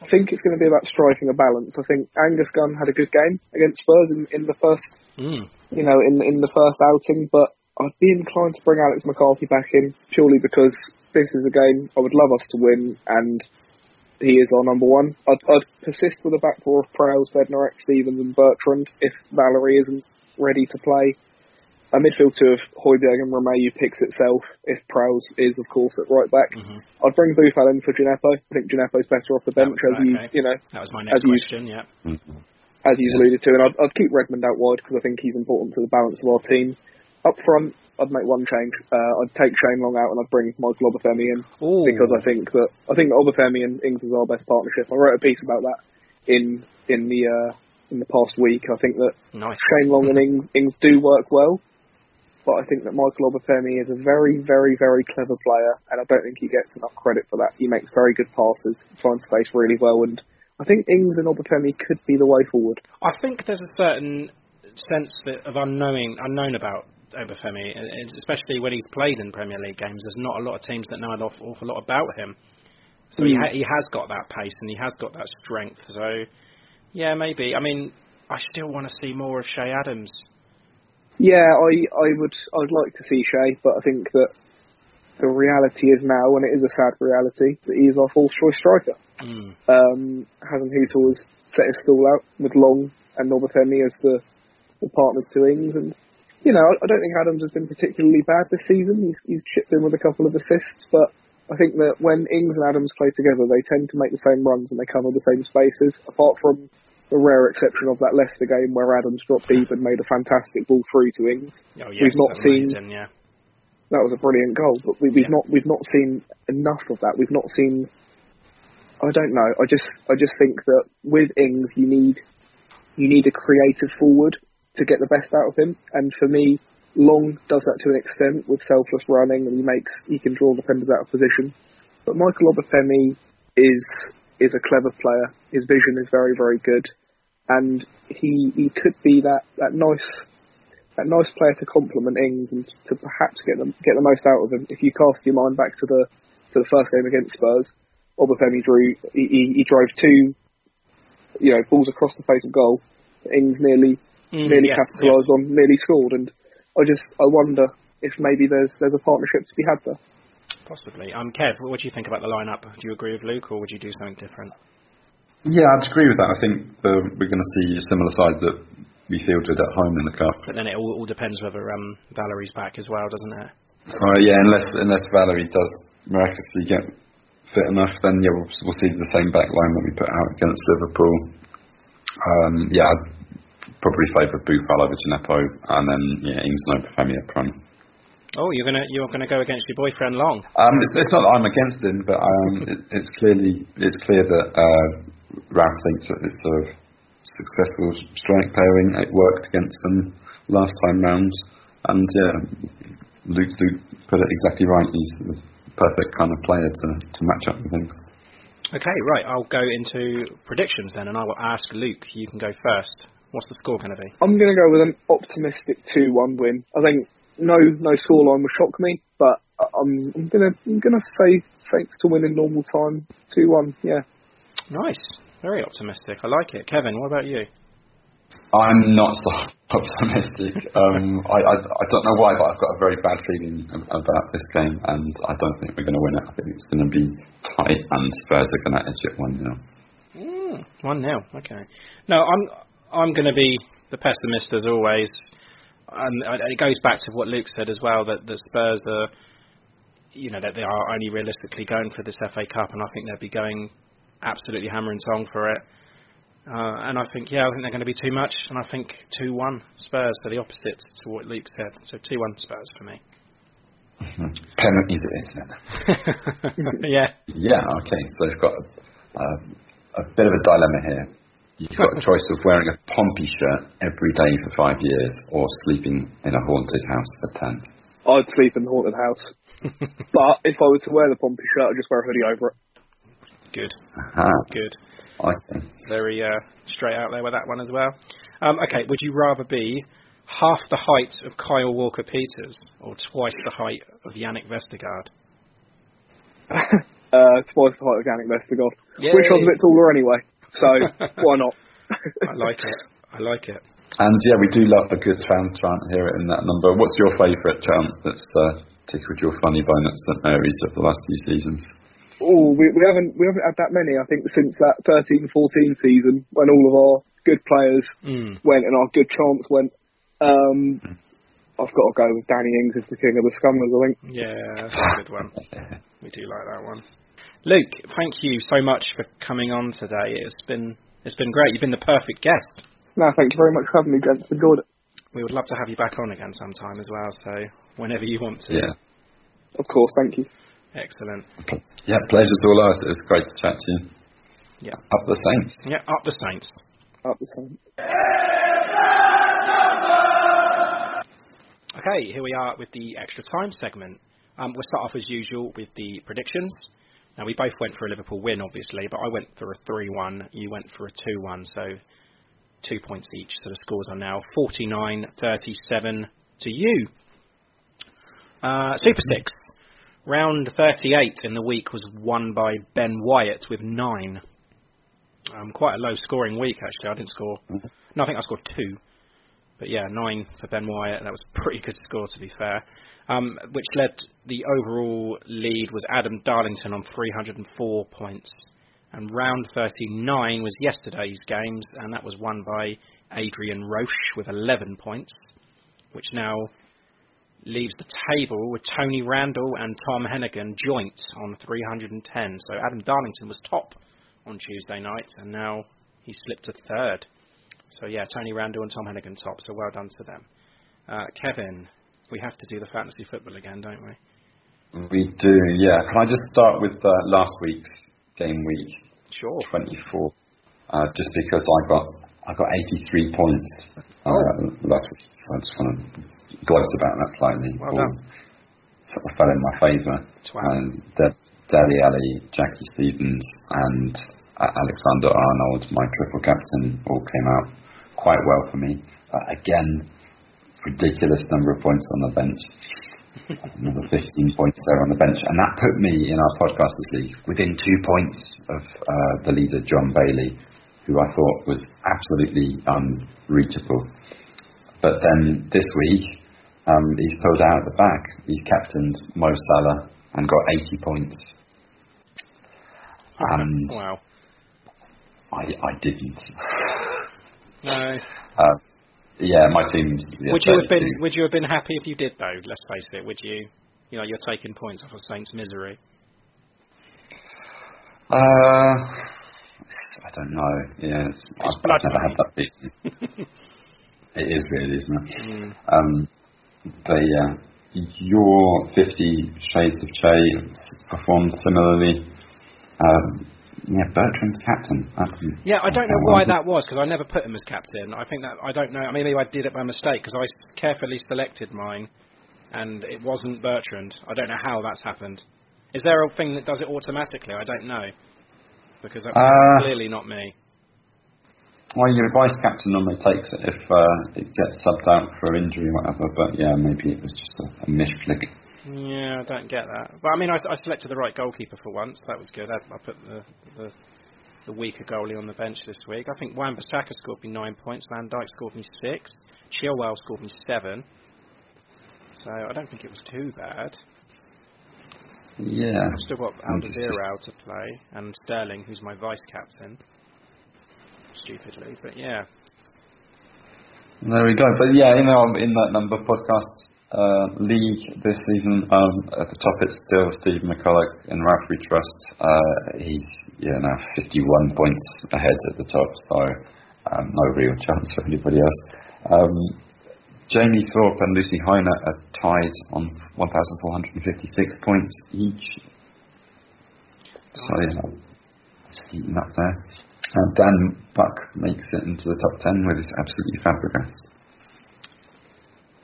I think it's going to be about striking a balance. I think Angus Gunn had a good game against Spurs in, in the first, Mm. you know, in in the first outing, but I'd be inclined to bring Alex McCarthy back in purely because this is a game I would love us to win, and he is our number one. I'd, I'd persist with the back four of Prowse, Bednarek, Stephens, and Bertrand if Valery isn't ready to play. A midfield two of Højbjerg and Romeu picks itself if Prowse is, of course, at right back. Mm-hmm. I'd bring Boufal in for Djenepo. I think Djenepo's better off the bench, as you okay. you know. That was my as next you- question. Yeah. as you've alluded to, and I'd, I'd keep Redmond out wide because I think he's important to the balance of our team. Up front, I'd make one change. Uh, I'd take Shane Long out and I'd bring Michael Obafemi in Ooh. because I think that I think that Obafemi and Ings is our best partnership. I wrote a piece about that in in the uh, in the past week. I think that Nice. Shane Long and Ings, Ings do work well, but I think that Michael Obafemi is a very, very, very clever player, and I don't think he gets enough credit for that. He makes very good passes, finds space really well, and I think Ings and Obafemi could be the way forward. I think there's a certain sense that of unknowing unknown about Obafemi, especially when he's played in Premier League games. There's not a lot of teams that know an awful, awful lot about him. So he Mm. ha- he has got that pace and he has got that strength. So yeah, maybe. I mean, I still want to see more of Che Adams. Yeah, I, I would, I'd like to see Che, but I think that the reality is now, and it is a sad reality, that he is our fourth choice striker. Mm. Um, Hutel has set his stall out with Long and Obafemi as the, the partners to Ings, and you know, I, don't think Adams has been particularly bad this season. He's, he's chipped in with a couple of assists, but I think that when Ings and Adams play together, they tend to make the same runs and they cover the same spaces. Apart from the rare exception of that Leicester game where Adams dropped deep and made a fantastic ball through to Ings. Oh yes, We've not seen amazing, yeah. that was a brilliant goal, but we, we've not we've not seen enough of that. We've not seen. I don't know. I just I just think that with Ings, you need you need a creative forward to get the best out of him. And for me, Long does that to an extent with selfless running, and he makes he can draw defenders out of position. But Michael Obafemi is is a clever player. His vision is very very good, and he he could be that that nice that nice player to complement Ings and to perhaps get them get the most out of him. If you cast your mind back to the to the first game against Spurs, Obafemi drew he, he, he drove two you know balls across the face of goal. Ings nearly Mm, nearly yes, capitalised on, nearly scored, and I just I wonder if maybe there's there's a partnership to be had there. Possibly. Um, Kev, what do you think about the lineup? Do you agree with Luke, or would you do something different? Yeah, I'd agree with that. I think uh, we're going to see a similar side that we fielded at home in the cup. But then it all, all depends whether um, Valery's back as well, doesn't it? So yeah, unless unless Valerie does miraculously get fit enough, then yeah, we'll, we'll see the same back line that we put out against Liverpool. Um, yeah, I'd probably favour Boufal over Djenepo, and then yeah, Ings and Obafemi up front. Oh, you're gonna you're gonna go against your boyfriend Long. Um, it's, it's not that I'm against him, but um, it, it's clearly it's clear that uh, Ralph thinks that it's a successful strike pairing. It worked against them last time round, and yeah, Luke, Luke put it exactly right. He's the perfect kind of player to, to match up with things. Okay, right. I'll go into predictions then, and I will ask Luke. You can go first. What's the score going to be? I'm going to go with an optimistic two-one win. I think no no scoreline will shock me, but I'm I'm gonna I'm gonna say Saints to win in normal time two-one. Yeah. Nice. Very optimistic. I like it. Kevin, what about you? I'm not so optimistic. Um, I, I, I don't know why, but I've got a very bad feeling about this game, and I don't think we're going to win it. I think it's going to be tight, and Spurs are going to edge it one 0 mm, One 0 Okay. No, I'm I'm going to be the pessimist as always, and it goes back to what Luke said as well that the Spurs are, you know, that they are only realistically going for this FA Cup, and I think they'll be going absolutely hammer and tong for it. Uh, and I think, yeah, I think they're going to be too much, and I think 2 1 Spurs for the opposite to what Luke said. So 2 1 Spurs for me. Penalties, isn't it? yeah. Yeah, okay. So we've got a, a, a bit of a dilemma here. You've got a choice of wearing a Pompey shirt every day for five years or sleeping in a haunted house for ten. I'd sleep in the haunted house. but if I were to wear the Pompey shirt, I'd just wear a hoodie over it. Good. Aha. Good. Okay. Very uh, straight out there with that one as well. Um, okay, would you rather be half the height of Kyle Walker Peters or twice the height of Jannik Vestergaard? uh, twice the height of Jannik Vestergaard. Yay. Which one's a bit taller anyway, so why not? I like it. I like it. And yeah, we do love the good fan chant here in that number. What's your favourite chant that's uh, tickled your funny bone at St Mary's of the last few seasons? Oh, we, we haven't we haven't had that many. I think since that 13-14 season when all of our good players mm. went and our good chants went. Um, I've got to go with Danny Ings as the king of the scummers. I think. Yeah, that's a good one. we do like that one. Luke, thank you so much for coming on today. It's been it's been great. You've been the perfect guest. No, thank you very much for having me, gents. Enjoyed it. We would love to have you back on again sometime as well. So whenever you want to. Yeah. Of course. Thank you. Excellent. Yeah, pleasure's all ours. It was great to chat to you. Yeah. Up the Saints. Yeah, up the Saints. Up the Saints. Okay, here we are with the extra time segment. Um, we'll start off as usual with the predictions. Now, we both went for a Liverpool win, obviously, but I went for a 3 1. You went for a 2 1, so two points each. So the scores are now 49 37 to you. Uh, Super 6. Round 38 in the week was won by Ben Wyatt with 9. Um, quite a low scoring week, actually. I didn't score. No, I think I scored 2. But yeah, 9 for Ben Wyatt. That was a pretty good score, to be fair. Um, which led the overall lead was Adam Darlington on 304 points. And round 39 was yesterday's games, and that was won by Adrian Roche with 11 points, which now leaves the table with Tony Randall and Tom Hennigan joint on 310. So Adam Darlington was top on Tuesday night, and now he slipped to third. So yeah, Tony Randall and Tom Hennigan top. So well done to them. Uh, Kevin, we have to do the fantasy football again, don't we? We do, yeah. Can I just start with uh, last week's game week? Sure. 24. Uh, just because I got I got 83 points uh, oh. last week. So I just want to gloat about that slightly. Well done. Sort of fell in my favour. Wow. And De- Dele Alli, Jackie Stephens, and Alexander Arnold, my triple captain, all came out quite well for me. Uh, again, ridiculous number of points on the bench. Another 15 points there on the bench. And that put me in our podcasters league within two points of uh, the leader, John Bailey, who I thought was absolutely unreachable. But then this week, um, he's pulled out at the back. He's captained Mo Salah and got 80 points. And wow. I, I didn't. No. Uh, yeah, my team's. Yeah, would you have been Would you have been happy if you did though? Let's face it. Would you? You know, you're taking points off of Saints' misery. Uh, I don't know. Yeah, it's, It's I've, I've never had that big. it is really, isn't it? Mm. Um, but yeah, your Fifty Shades of Che performed similarly. Um, yeah, Bertrand's captain. Yeah, I don't know why that was because I never put him as captain. I think that I don't know. I mean, maybe I did it by mistake because I carefully selected mine, and it wasn't Bertrand. I don't know how that's happened. Is there a thing that does it automatically? I don't know because that's Uh, clearly not me. Well, your vice captain normally takes it if uh, it gets subbed out for injury or whatever. But yeah, maybe it was just a, a misclick. Yeah, I don't get that. But I mean, I, I selected the right goalkeeper for once. That was good. I, I put the, the the weaker goalie on the bench this week. I think Wan-Bissaka scored me nine points, Van Dijk scored me six, Chilwell scored me seven. So I don't think it was too bad. Yeah. I've still got Alderweireld to play and Sterling, who's my vice captain. Stupidly, but yeah. There we go. But yeah, in our in that number podcast uh, league this season, um, at the top it's still Steve McCulloch in Ralph We Trust. Uh, he's yeah now 51 points ahead at the top, so um, no real chance for anybody else. Um, Jamie Thorpe and Lucy Heiner are tied on 1,456 points each. So yeah, it's heating up there. Uh, Dan Buck makes it into the top 10 with his absolutely fabulous.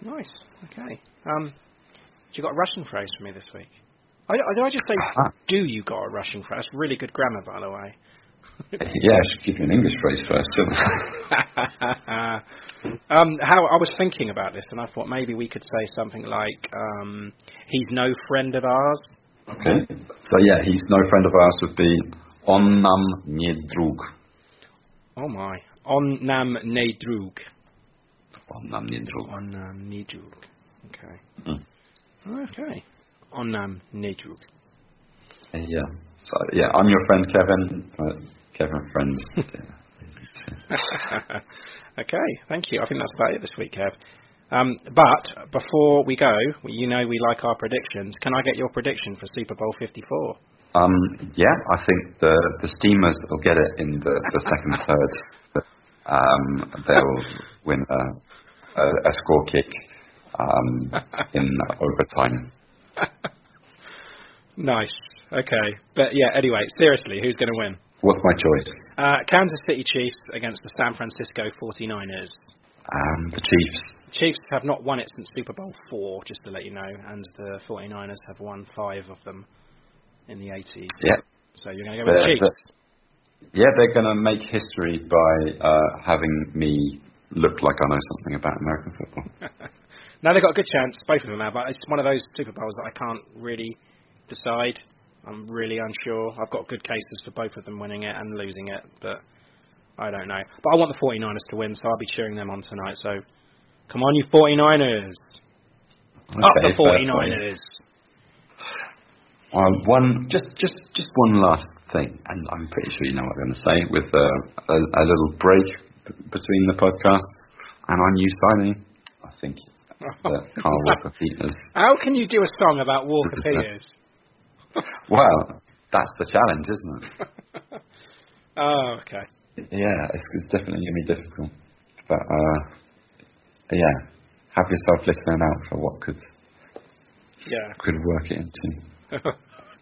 Nice. Okay. Um, you got a Russian phrase for me this week? I, I, did I just say, Ah. do you got a Russian phrase? That's really good grammar, by the way. yeah, I should give you an English phrase first, um, how I was thinking about this, and I thought maybe we could say something like, um, "He's no friend of ours." Okay. So yeah, he's no friend of ours would be on nam nie drug. Oh my. On nam ne drug. On nam nie drug. On nam ne drug. Okay. Mm. Okay. On nam ne drug. Uh, yeah. So yeah, I'm your friend Kevin. But Kevin friend. okay, thank you. I think that's about it this week, Kev. Um, but before we go, you know we like our predictions. Can I get your prediction for Super Bowl 54? Um, yeah, I think the the Steamers will get it in the, the second third. Um, they'll win a, a, a score kick um, in overtime. Nice. Okay. But yeah, anyway, seriously, who's going to win? What's my choice? Uh, Kansas City Chiefs against the San Francisco 49ers. Um, the Chiefs. Chiefs have not won it since Super Bowl 4, just to let you know, and the 49ers have won five of them in the 80s. Yeah. So you're going to go with the Chiefs? they're- Yeah, they're going to make history by uh, having me look like I know something about American football. No, they've got a good chance, both of them have, but it's one of those Super Bowls that I can't really decide. I'm really unsure. I've got good cases for both of them winning it and losing it, but I don't know. But I want the 49ers to win, so I'll be cheering them on tonight. So come on, you 49ers! Up Okay, the 49ers! Um, one, just, just, just one last thing, and I'm pretty sure you know what I'm going to say. With uh, a, a little break b- between the podcasts, and our new signing, I think Carl Walker Peters. How can you do a song about Walker. Peters? Well, that's the challenge, isn't it? Oh, okay. Yeah, it's, it's definitely going to be difficult. But uh, yeah, have yourself listening out for what could Yeah. could work it into.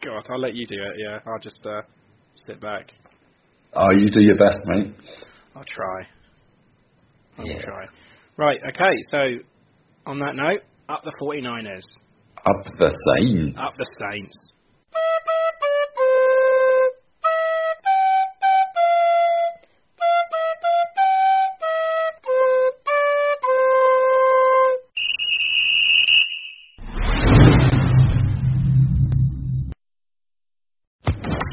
God, I'll let you do it, yeah. I'll just uh, sit back. Oh, you do your best, mate. I'll try. I will Yeah. try. Right, okay, so on that note, up the 49ers. Up the Saints. Up the Saints.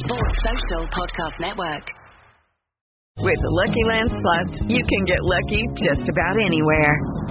Sports Social Podcast Network. With the Lucky Land Slots, you can get lucky just about anywhere.